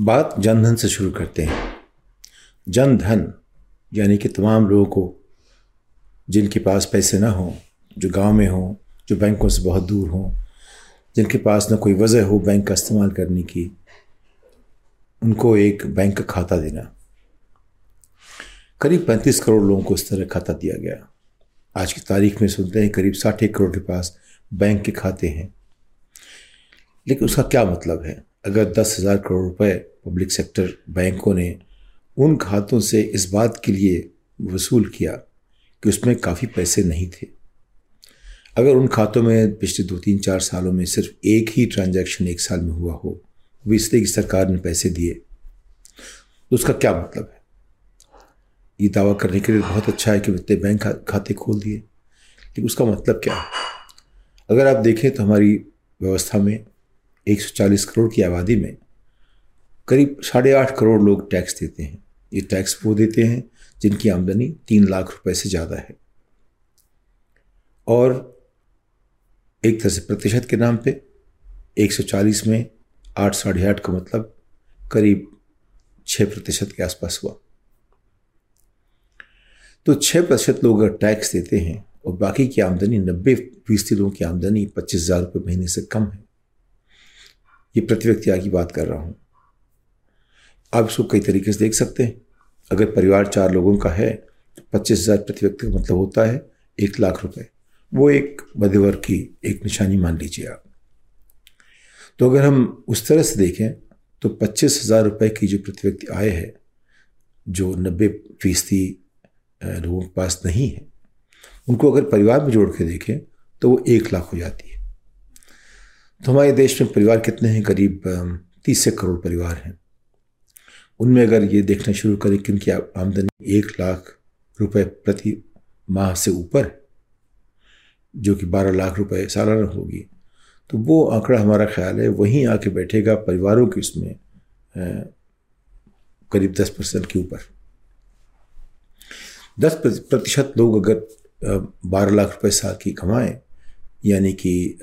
बात जनधन से शुरू करते हैं। जनधन, यानी कि तमाम लोगों को जिनके पास पैसे ना हों, जो गाँव में हों, जो बैंकों से बहुत दूर हों, जिनके पास ना कोई वजह हो बैंक का इस्तेमाल करने की, उनको एक बैंक का खाता देना। करीब पैंतीस करोड़ लोगों को इस तरह खाता दिया गया। आज की तारीख में सुनते हैं करीब साठ एक करोड़ के पास बैंक के खाते हैं। लेकिन उसका क्या मतलब है? अगर दस हज़ार करोड़ रुपए पब्लिक सेक्टर बैंकों ने उन खातों से इस बात के लिए वसूल किया कि उसमें काफ़ी पैसे नहीं थे। अगर उन खातों में पिछले दो तीन चार सालों में सिर्फ़ एक ही ट्रांजैक्शन एक साल में हुआ हो, वो इसलिए कि सरकार ने पैसे दिए तो उसका क्या मतलब है? ये दावा करने के लिए बहुत अच्छा है कि इतने बैंक खाते खोल दिए लेकिन उसका मतलब क्या है? अगर आप देखें तो हमारी व्यवस्था में 140 करोड़ की आबादी में करीब साढ़े आठ करोड़ लोग टैक्स देते हैं। ये टैक्स वो देते हैं जिनकी आमदनी तीन लाख रुपए से ज़्यादा है। और एक तरह से प्रतिशत के नाम पे 140 में आठ, साढ़े आठ का मतलब करीब छः प्रतिशत के आसपास हुआ। तो छः प्रतिशत लोग अगर टैक्स देते हैं और बाकी की आमदनी नब्बे फ़ीसदी लोगों की आमदनी पच्चीस हज़ार रुपये महीने से कम है ये प्रति व्यक्ति की बात कर रहा हूँ। आप इसको कई तरीके से देख सकते हैं। अगर परिवार चार लोगों का है तो पच्चीस हज़ार प्रति व्यक्ति का मतलब होता है एक लाख रुपए। वो एक मध्यवर्ग की एक निशानी मान लीजिए आप। तो अगर हम उस तरह से देखें तो पच्चीस हज़ार रुपये की जो प्रति व्यक्ति आय है, जो नब्बे फ़ीसदी लोगों के पास नहीं है, उनको अगर परिवार में जोड़ के देखें तो वो एक लाख हो जाती है। तो हमारे देश में परिवार कितने हैं? करीब तीस से करोड़ परिवार हैं। उनमें अगर ये देखना शुरू करें कि उनकी आमदनी एक लाख रुपए प्रति माह से ऊपर, जो कि बारह लाख रुपए सालाना होगी तो वो आंकड़ा हमारा ख्याल है, वहीं आके बैठेगा परिवारों के उसमें करीब दस परसेंट के ऊपर। दस प्रतिशत लोग अगर बारह लाख रुपए साल की कमाएँ, यानी कि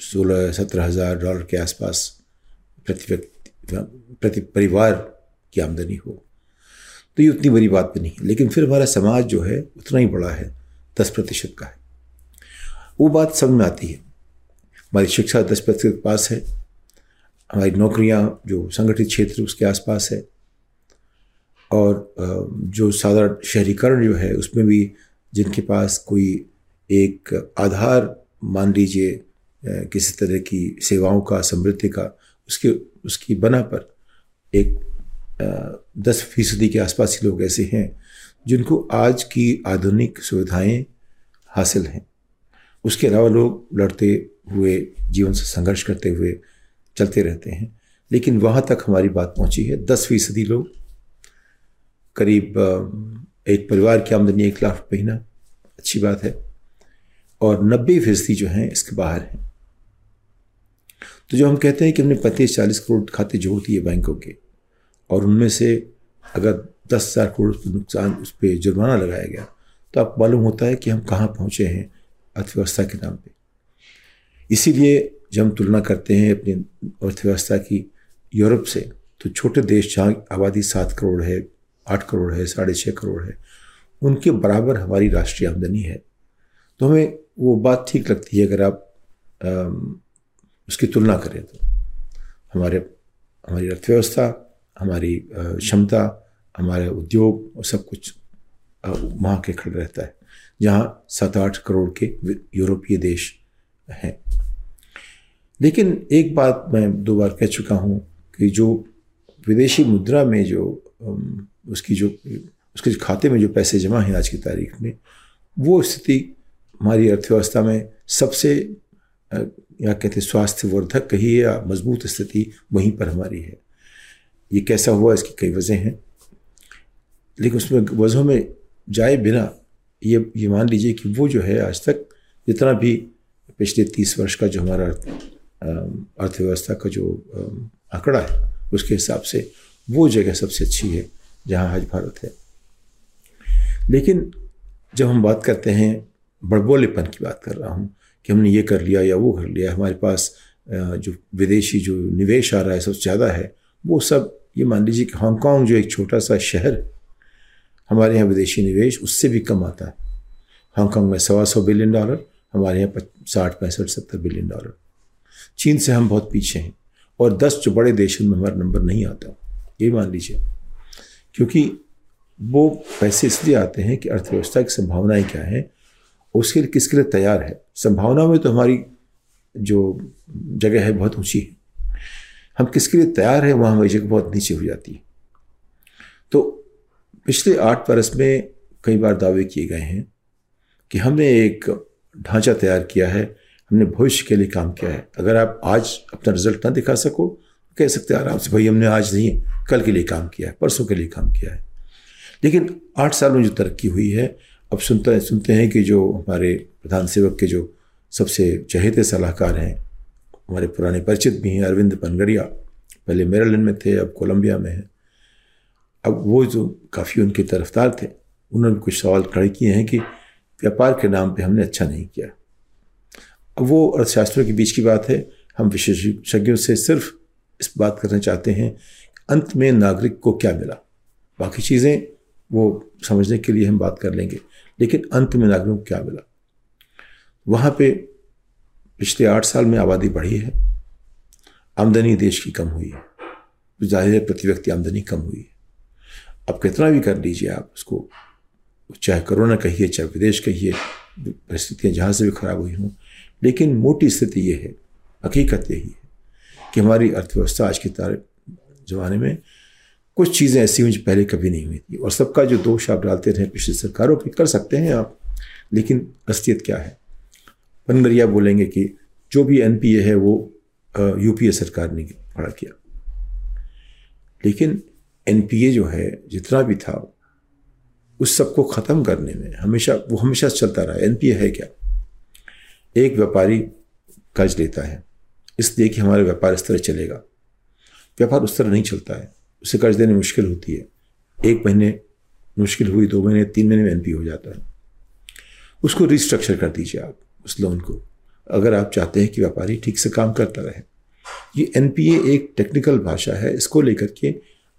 सोलह, सत्रह हज़ार डॉलर के आसपास प्रति व्यक्ति, प्रति परिवार की आमदनी हो। तो ये उतनी बड़ी बात भी नहीं, लेकिन फिर हमारा समाज जो है उतना ही बड़ा है, दस प्रतिशत का है। वो बात समझ में आती है। हमारी शिक्षा दस प्रतिशत के पास है, हमारी नौकरियाँ जो संगठित क्षेत्र उसके आसपास है, और जो साधारण शहरीकरण जो है उसमें भी जिनके पास कोई एक आधार, मान लीजिए किसी तरह की सेवाओं का, समृद्धि का, उसके, उसकी बना पर एक दस फ़ीसदी के आसपास ही लोग ऐसे हैं जिनको आज की आधुनिक सुविधाएँ हासिल हैं। उसके अलावा लोग लड़ते हुए, जीवन से संघर्ष करते हुए चलते रहते हैं। लेकिन वहाँ तक हमारी बात पहुँची है। दस फ़ीसदी लोग, करीब एक परिवार की आमदनी एक लाख महीना, अच्छी बात है। और नब्बे फ़ीसदी जो हैं, इसके बाहर हैं। तो जो हम कहते हैं कि हमने पैंतीस चालीस करोड़ खाते जोड़ दिए बैंकों के, और उनमें से अगर दस हज़ार करोड़ नुकसान, उस पर जुर्माना लगाया गया तो आप मालूम होता है कि हम कहाँ पहुँचे हैं अर्थव्यवस्था के नाम पे। इसीलिए जब हम तुलना करते हैं अपनी अर्थव्यवस्था की यूरोप से तो छोटे देश जहाँ आबादी सात करोड़ है, आठ करोड़ है, साढ़े छः करोड़ है, उनके बराबर हमारी राष्ट्रीय आमदनी है। तो हमें वो बात ठीक लगती है अगर आप उसकी तुलना करें तो। हमारे, हमारी अर्थव्यवस्था, हमारी क्षमता, हमारे उद्योग और सब कुछ वहाँ के खड़े रहता है, जहाँ सात आठ करोड़ के यूरोपीय देश हैं। लेकिन एक बात मैं दो बार कह चुका हूँ कि जो विदेशी मुद्रा में जो उसकी जो, उसके खाते में जो पैसे जमा हैं आज की तारीख में, वो स्थिति हमारी अर्थव्यवस्था में सबसे या कहते स्वास्थ्यवर्धक कही या मज़बूत स्थिति वहीं पर हमारी है। ये कैसा हुआ, इसकी कई वजह हैं। लेकिन उसमें वजहों में जाए बिना, ये ये मान लीजिए कि वो जो है आज तक जितना भी पिछले तीस वर्ष का जो हमारा अर्थव्यवस्था का जो आंकड़ा है, उसके हिसाब से वो जगह सबसे अच्छी है जहाँ आज भारत है। लेकिन जब हम बात करते हैं, बड़बोलेपन की बात कर रहा हूँ कि हमने ये कर लिया या वो कर लिया, हमारे पास जो विदेशी जो निवेश आ रहा है, सबसे ज़्यादा है, वो सब, ये मान लीजिए कि हांगकांग जो एक छोटा सा शहर, हमारे यहाँ विदेशी निवेश उससे भी कम आता है। हांगकांग में सवा सौ बिलियन डॉलर, हमारे यहाँ साठ, पैंसठ, सत्तर बिलियन डॉलर। चीन से हम बहुत पीछे हैं और दस जो बड़े देशों में हमारा नंबर नहीं आता। ये मान लीजिए, क्योंकि वो पैसे इसलिए आते हैं कि अर्थव्यवस्था की संभावनाएँ क्या हैं उसके लिए किसके लिए तैयार है? संभावना में तो हमारी जो जगह है बहुत ऊँची है। हम किसके लिए तैयार है? वहाँ हमारी जगह बहुत नीचे हो जाती है। तो पिछले आठ बरस में कई बार दावे किए गए हैं कि हमने एक ढांचा तैयार किया है, हमने भविष्य के लिए काम किया है। अगर आप आज अपना रिज़ल्ट ना दिखा सको तो कह सकते हैं आराम से, भाई, हमने आज नहीं, कल के लिए काम किया है, परसों के लिए काम किया है। लेकिन आठ साल में जो तरक्की हुई है अब सुनते सुनते हैं कि जो हमारे प्रधान सेवक के जो सबसे चहेते सलाहकार हैं, हमारे पुराने परिचित भी हैं, अरविंद पनगड़िया। पहले मेरलन में थे, अब कोलंबिया में हैं। अब वो जो काफ़ी उनके तरफदार थे, उन्होंने भी कुछ सवाल खड़े किए हैं कि व्यापार के नाम पे हमने अच्छा नहीं किया। अब वो अर्थशास्त्रों के बीच की बात है, हम विशेषज्ञों से सिर्फ़ इस बात करना चाहते हैं, अंत में नागरिक को क्या मिला? बाकी चीज़ें वो समझने के लिए हम बात कर लेंगे। लेकिन अंत में नागरिकों को क्या मिला? वहाँ पे पिछले आठ साल में आबादी बढ़ी है, आमदनी देश की कम हुई है, ज़ाहिर है प्रति व्यक्ति आमदनी कम हुई है। अब कितना भी कर लीजिए आप उसको, चाहे कोरोना कहिए, चाहे विदेश कहिए, परिस्थितियाँ जहाँ से भी खराब हुई हों, लेकिन मोटी स्थिति ये है, हकीकत यही है कि हमारी अर्थव्यवस्था आज की तारीख, ज़माने में कुछ चीज़ें ऐसी हुई जो पहले कभी नहीं हुई थी। और सबका जो दोष आप डालते रहे पिछली सरकारों पर कर सकते हैं आप, लेकिन असलियत क्या है? बनगरिया बोलेंगे कि जो भी एनपीए है, वो यूपीए सरकार ने खड़ा किया। लेकिन एनपीए जो है, जितना भी था, उस सबको ख़त्म करने में हमेशा, वो हमेशा चलता रहा। एनपीए है क्या? एक व्यापारी कर्ज लेता है। इसलिए कि हमारा व्यापार इस तरह चलेगा। व्यापार उस तरह नहीं चलता है। उसे कर्ज देने मुश्किल होती है। एक महीने मुश्किल हुई, दो महीने, तीन महीने में एनपी हो जाता है। उसको रिस्ट्रक्चर कर दीजिए आप, उस लोन को। अगर आप चाहते हैं कि व्यापारी ठीक से काम करता रहे। ये एनपीए एक टेक्निकल भाषा है, इसको लेकर के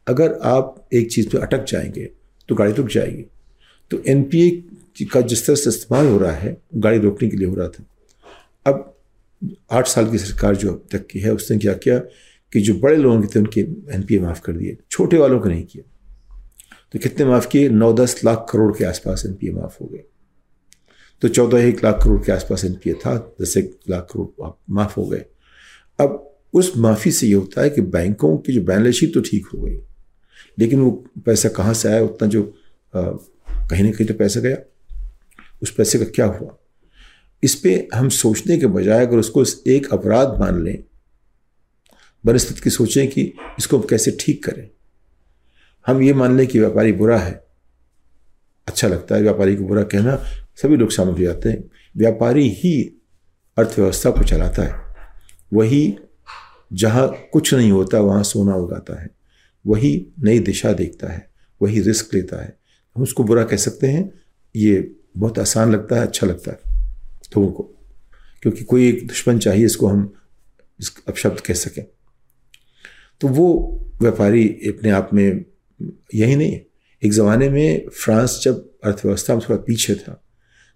अगर आप एक चीज़ पे अटक जाएँगे तो गाड़ी रुक जाएगी। तो एनपीए का जिस तरह से इस्तेमाल हो रहा है, गाड़ी रोकने के लिए हो रहा था। अब आठ साल की सरकार जो अब तक की है, उसने क्या किया? कि जो बड़े लोगों के थे, उनके एन पी माफ़ कर दिए। छोटे वालों को नहीं किया। तो कितने माफ़ किए? नौ दस लाख करोड़ के आसपास एनपीए माफ़ हो गए। तो चौदह एक लाख करोड़ के आसपास एनपीए था, दस एक लाख करोड़ माफ़ हो गए। अब उस माफ़ी से ये होता है कि बैंकों की जो बैलेंस शीट तो ठीक हो गई, लेकिन वो पैसा कहाँ से आया? उतना जो कहीं ना कहीं तो पैसा गया। उस पैसे का क्या हुआ? इस पर हम सोचने के बजाय अगर उसको एक अपराध मान लें बनस्पत की सोचें कि इसको हम कैसे ठीक करें। हम ये मान लें कि व्यापारी बुरा है। अच्छा लगता है व्यापारी को बुरा कहना। सभी लोग शामिल हो जाते हैं। व्यापारी ही अर्थव्यवस्था को चलाता है। वही जहाँ कुछ नहीं होता, वहाँ सोना उगाता है। वही नई दिशा देखता है। वही रिस्क लेता है। हम उसको बुरा कह सकते हैं। ये बहुत आसान लगता है अच्छा लगता है लोगों को। क्योंकि कोई एक दुश्मन चाहिए, इसको हम इस अपशब्द कह सकें। तो वो व्यापारी अपने आप में यही नहीं, एक ज़माने में फ्रांस जब अर्थव्यवस्था में थोड़ा पीछे था,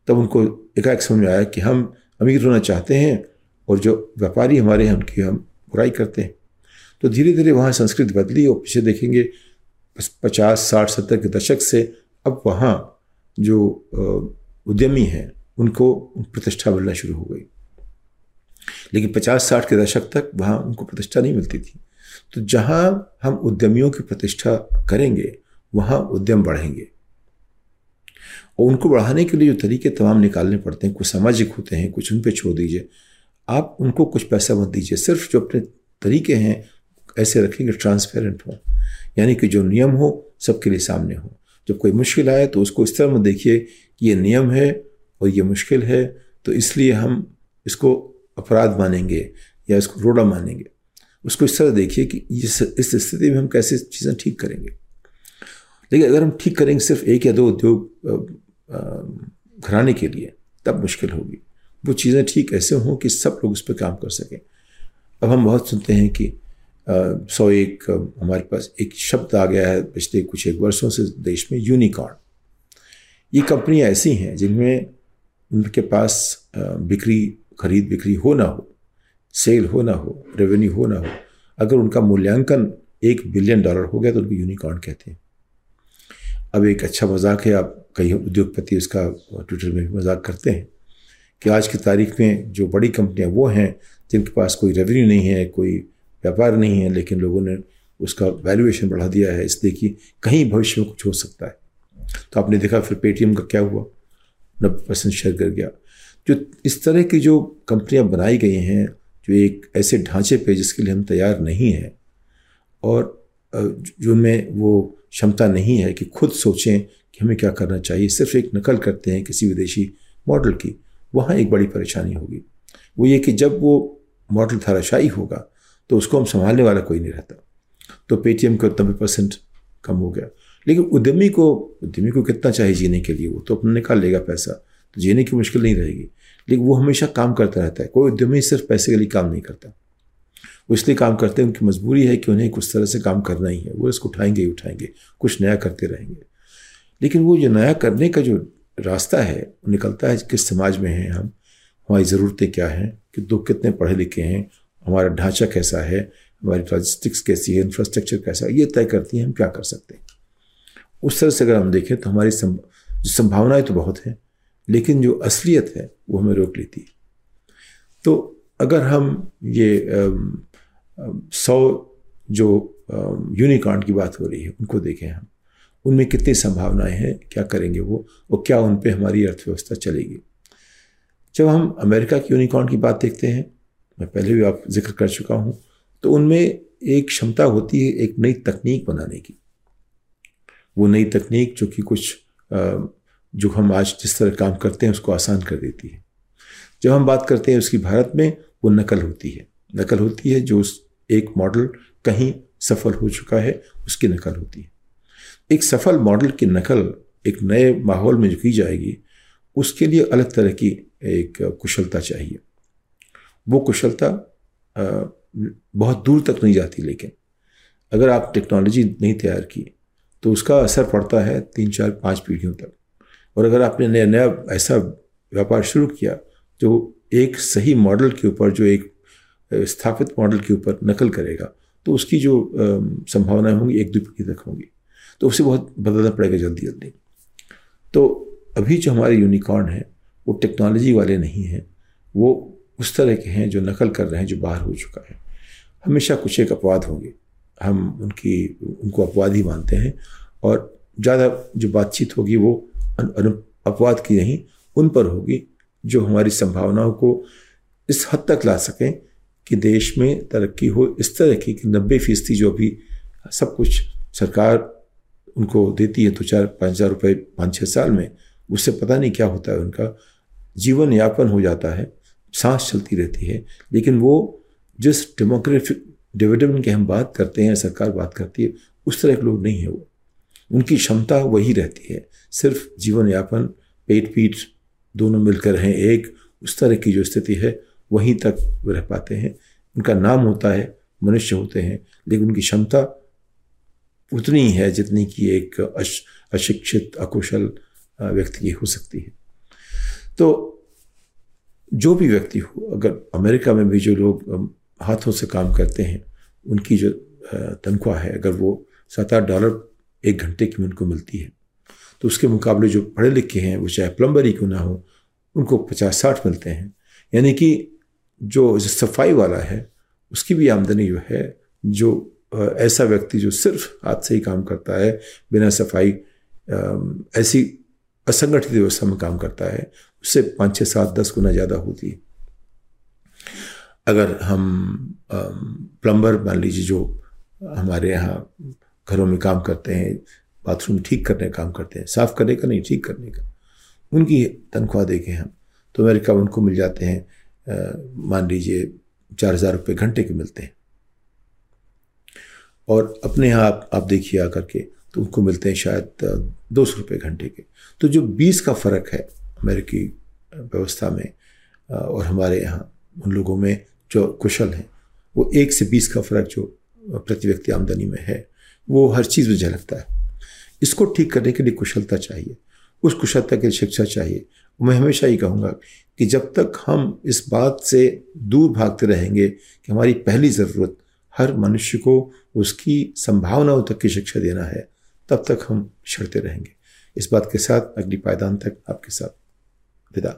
तब उनको एकाएक समझ में आया कि हम अमीर होना चाहते हैं और जो व्यापारी हमारे हैं उनकी हम बुराई करते हैं। तो धीरे धीरे वहाँ संस्कृति बदली और पीछे देखेंगे पचास, साठ, सत्तर के दशक से अब वहाँ जो उद्यमी हैं, उनको प्रतिष्ठा मिलना शुरू हो गई। लेकिन पचास, साठ के दशक तक वहाँ उनको प्रतिष्ठा नहीं मिलती थी। तो जहाँ हम उद्यमियों की प्रतिष्ठा करेंगे, वहाँ उद्यम बढ़ेंगे। और उनको बढ़ाने के लिए जो तरीके तमाम निकालने पड़ते हैं, कुछ सामाजिक होते हैं, कुछ उन पर छोड़ दीजिए। आप उनको कुछ पैसा मत दीजिए, सिर्फ़ जो अपने तरीके हैं, ऐसे रखेंगे ट्रांसपेरेंट हो। यानी कि जो नियम हो, सबके लिए सामने हो। जब कोई मुश्किल आए तो उसको इस तरह मत देखिए कि ये नियम है और ये मुश्किल है तो इसलिए हम इसको अपराध मानेंगे या इसको रोड़ा मानेंगे। उसको इस तरह देखिए कि इस इस स्थिति में हम कैसे चीज़ें ठीक करेंगे। लेकिन अगर हम ठीक करेंगे सिर्फ़ एक या दो उद्योग घराने के लिए, तब मुश्किल होगी। वो चीज़ें ठीक ऐसे हों कि सब लोग उस पर काम कर सकें। अब हम बहुत सुनते हैं कि सौ एक हमारे पास एक शब्द आ गया है पिछले कुछ एक वर्षों से देश में, यूनिकॉर्न। ये कंपनियाँ ऐसी हैं जिनमें उनके पास बिक्री खरीद बिक्री हो ना हो सेल हो ना हो रेवेन्यू हो ना हो, अगर उनका मूल्यांकन एक बिलियन डॉलर हो गया तो उनको यूनिकॉर्न कहते हैं। अब एक अच्छा मज़ाक है, आप कई उद्योगपति उसका ट्विटर में भी मज़ाक करते हैं कि आज की तारीख में जो बड़ी कंपनियाँ वो हैं जिनके पास कोई रेवेन्यू नहीं है, कोई व्यापार नहीं है, लेकिन लोगों ने उसका वैल्यूएशन बढ़ा दिया है, इसलिए कि कहीं भविष्य में कुछ हो सकता है। तो आपने देखा फिर पेटीएम का क्या हुआ? नब्बे परसेंट शेयर कर गया। जो इस तरह की जो कंपनियाँ बनाई गई हैं जो एक ऐसे ढांचे पे जिसके लिए हम तैयार नहीं हैं और जो में वो क्षमता नहीं है कि खुद सोचें कि हमें क्या करना चाहिए, सिर्फ़ एक नकल करते हैं किसी विदेशी मॉडल की, वहाँ एक बड़ी परेशानी होगी। वो ये कि जब वो मॉडल धाराशाही होगा तो उसको हम संभालने वाला कोई नहीं रहता। तो पेटीएम का नब्बे परसेंट कम हो गया। लेकिन उद्यमी को उद्यमी को कितना चाहिए जीने के लिए? वो तो अपना निकाल लेगा पैसा। तो जीने की मुश्किल नहीं रहेगी। लेकिन वो हमेशा काम करता रहता है। कोई उद्यमी सिर्फ़ पैसे के लिए काम नहीं करता। वो इसलिए काम करते हैं, उनकी मजबूरी है कि उन्हें कुछ तरह से काम करना ही है। वो इसको उठाएँगे ही उठाएँगे, कुछ नया करते रहेंगे। लेकिन वो जो नया करने का जो रास्ता है निकलता है किस समाज में हैं हम, हमारी ज़रूरतें क्या हैं, कि लोग कितने पढ़े लिखे हैं, हमारा ढांचा कैसा है, हमारी लॉजिस्टिक्स कैसी है इंफ्रास्ट्रक्चर कैसा है, ये तय करती हैं हम क्या कर सकते हैं। उस तरह से अगर हम देखें तो हमारी संभावनाएँ तो बहुत हैं। लेकिन जो असलियत है, वो हमें रोक लेती है। तो अगर हम ये सौ जो यूनिकॉर्न की बात हो रही है, उनको देखें हम, उनमें कितनी संभावनाएँ हैं, क्या करेंगे वो, और क्या उन पर हमारी अर्थव्यवस्था चलेगी। जब हम अमेरिका की यूनिकॉर्न की बात देखते हैं, मैं पहले भी आप ज़िक्र कर चुका हूँ तो उनमें एक क्षमता होती है एक नई तकनीक बनाने की। वो नई तकनीक जो कि कुछ जो हम आज जिस तरह काम करते हैं, उसको आसान कर देती है। जब हम बात करते हैं उसकी भारत में, वो नकल होती है। नकल होती है जो एक मॉडल कहीं सफल हो चुका है, उसकी नकल होती है। एक सफल मॉडल की नकल, एक नए माहौल में जो की जाएगी, उसके लिए अलग तरह की एक कुशलता चाहिए। वो कुशलता बहुत दूर तक नहीं जाती, लेकिन अगर आप टेक्नोलॉजी नहीं तैयार की तो उसका असर पड़ता है तीन चार पाँच पीढ़ियों तक। और अगर आपने नया नया ऐसा व्यापार शुरू किया जो एक सही मॉडल के ऊपर, जो एक स्थापित मॉडल के ऊपर नकल करेगा तो उसकी जो संभावनाएँ होंगी, एक दो पीढ़ी तक होंगी। तो उसे बहुत बदलना पड़ेगा जल्दी जल्दी। तो अभी जो हमारे यूनिकॉर्न हैं, वो टेक्नोलॉजी वाले नहीं हैं, वो उस तरह के हैं जो नकल कर रहे हैं, जो बाहर हो चुका है। हमेशा कुछ एक अपवाद होंगे। हम उनकी, उनको अपवाद ही मानते हैं, और ज़्यादा जो बातचीत होगी, वो अपवाद की नहीं, उन पर होगी जो हमारी संभावनाओं को इस हद तक ला सकें कि देश में तरक्की हो। इस तरह की कि नब्बे फ़ीसदी जो अभी सब कुछ सरकार उनको देती है, दो चार, पाँच हज़ार रुपये पाँच छः साल में, उससे पता नहीं क्या होता है उनका। जीवन यापन हो जाता है, सांस चलती रहती है, लेकिन वो जिस डेमोक्रेटिक डिविडेंड की हम बात करते हैं, सरकार बात करती है, उस तरह के लोग नहीं है वो। उनकी क्षमता वही रहती है। सिर्फ़ जीवन यापन, पेट पीट दोनों मिलकर हैं एक, उस तरह की जो स्थिति है, वहीं तक रह पाते हैं। उनका नाम होता है, मनुष्य होते हैं, लेकिन उनकी क्षमता उतनी ही है जितनी कि एक अशिक्षित, अकुशल व्यक्ति की हो सकती है। तो जो भी व्यक्ति हो, अगर अमेरिका में भी जो लोग हाथों से काम करते हैं, उनकी जो तनख्वाह है, अगर वो सात आठ डॉलर एक घंटे की उनको मिलती है। तो उसके मुकाबले जो पढ़े लिखे हैं, वो चाहे प्लम्बर ही क्यों ना हो, उनको पचास साठ मिलते हैं। यानी कि जो सफ़ाई वाला है, उसकी भी आमदनी जो है, जो ऐसा व्यक्ति जो सिर्फ़ हाथ से ही काम करता है, बिना सफ़ाई ऐसी असंगठित व्यवस्था में काम करता है, उससे पाँच छः सात दस गुना ज़्यादा होती है। अगर हम प्लम्बर मान लीजिए जो हमारे यहाँ घरों में काम करते हैं बाथरूम ठीक करने का काम करते हैं साफ़ करने का नहीं ठीक करने का। उनकी तनख्वाह देखें हम तो अमेरिका उनको मिल जाते हैं मान लीजिए चार हज़ार रुपये घंटे के मिलते हैं। और अपने यहाँ आप, आप देखिए आकर के तो उनको मिलते हैं शायद दो सौ रुपये घंटे के। तो जो बीस का फ़र्क है अमेरिकी व्यवस्था में और हमारे यहाँ उन लोगों में जो कुशल हैं वो एक से बीस का फ़र्क जो प्रति व्यक्ति आमदनी में है वो हर चीज़ में झलकता है। इसको ठीक करने के लिए कुशलता चाहिए। उस कुशलता के लिए शिक्षा चाहिए। मैं हमेशा ही कहूँगा कि जब तक हम इस बात से दूर भागते रहेंगे कि हमारी पहली ज़रूरत हर मनुष्य को उसकी संभावनाओं तक की शिक्षा देना है, तब तक हम छड़ते रहेंगे। इस बात के साथ अगली पायदान तक आपके साथ। विदा।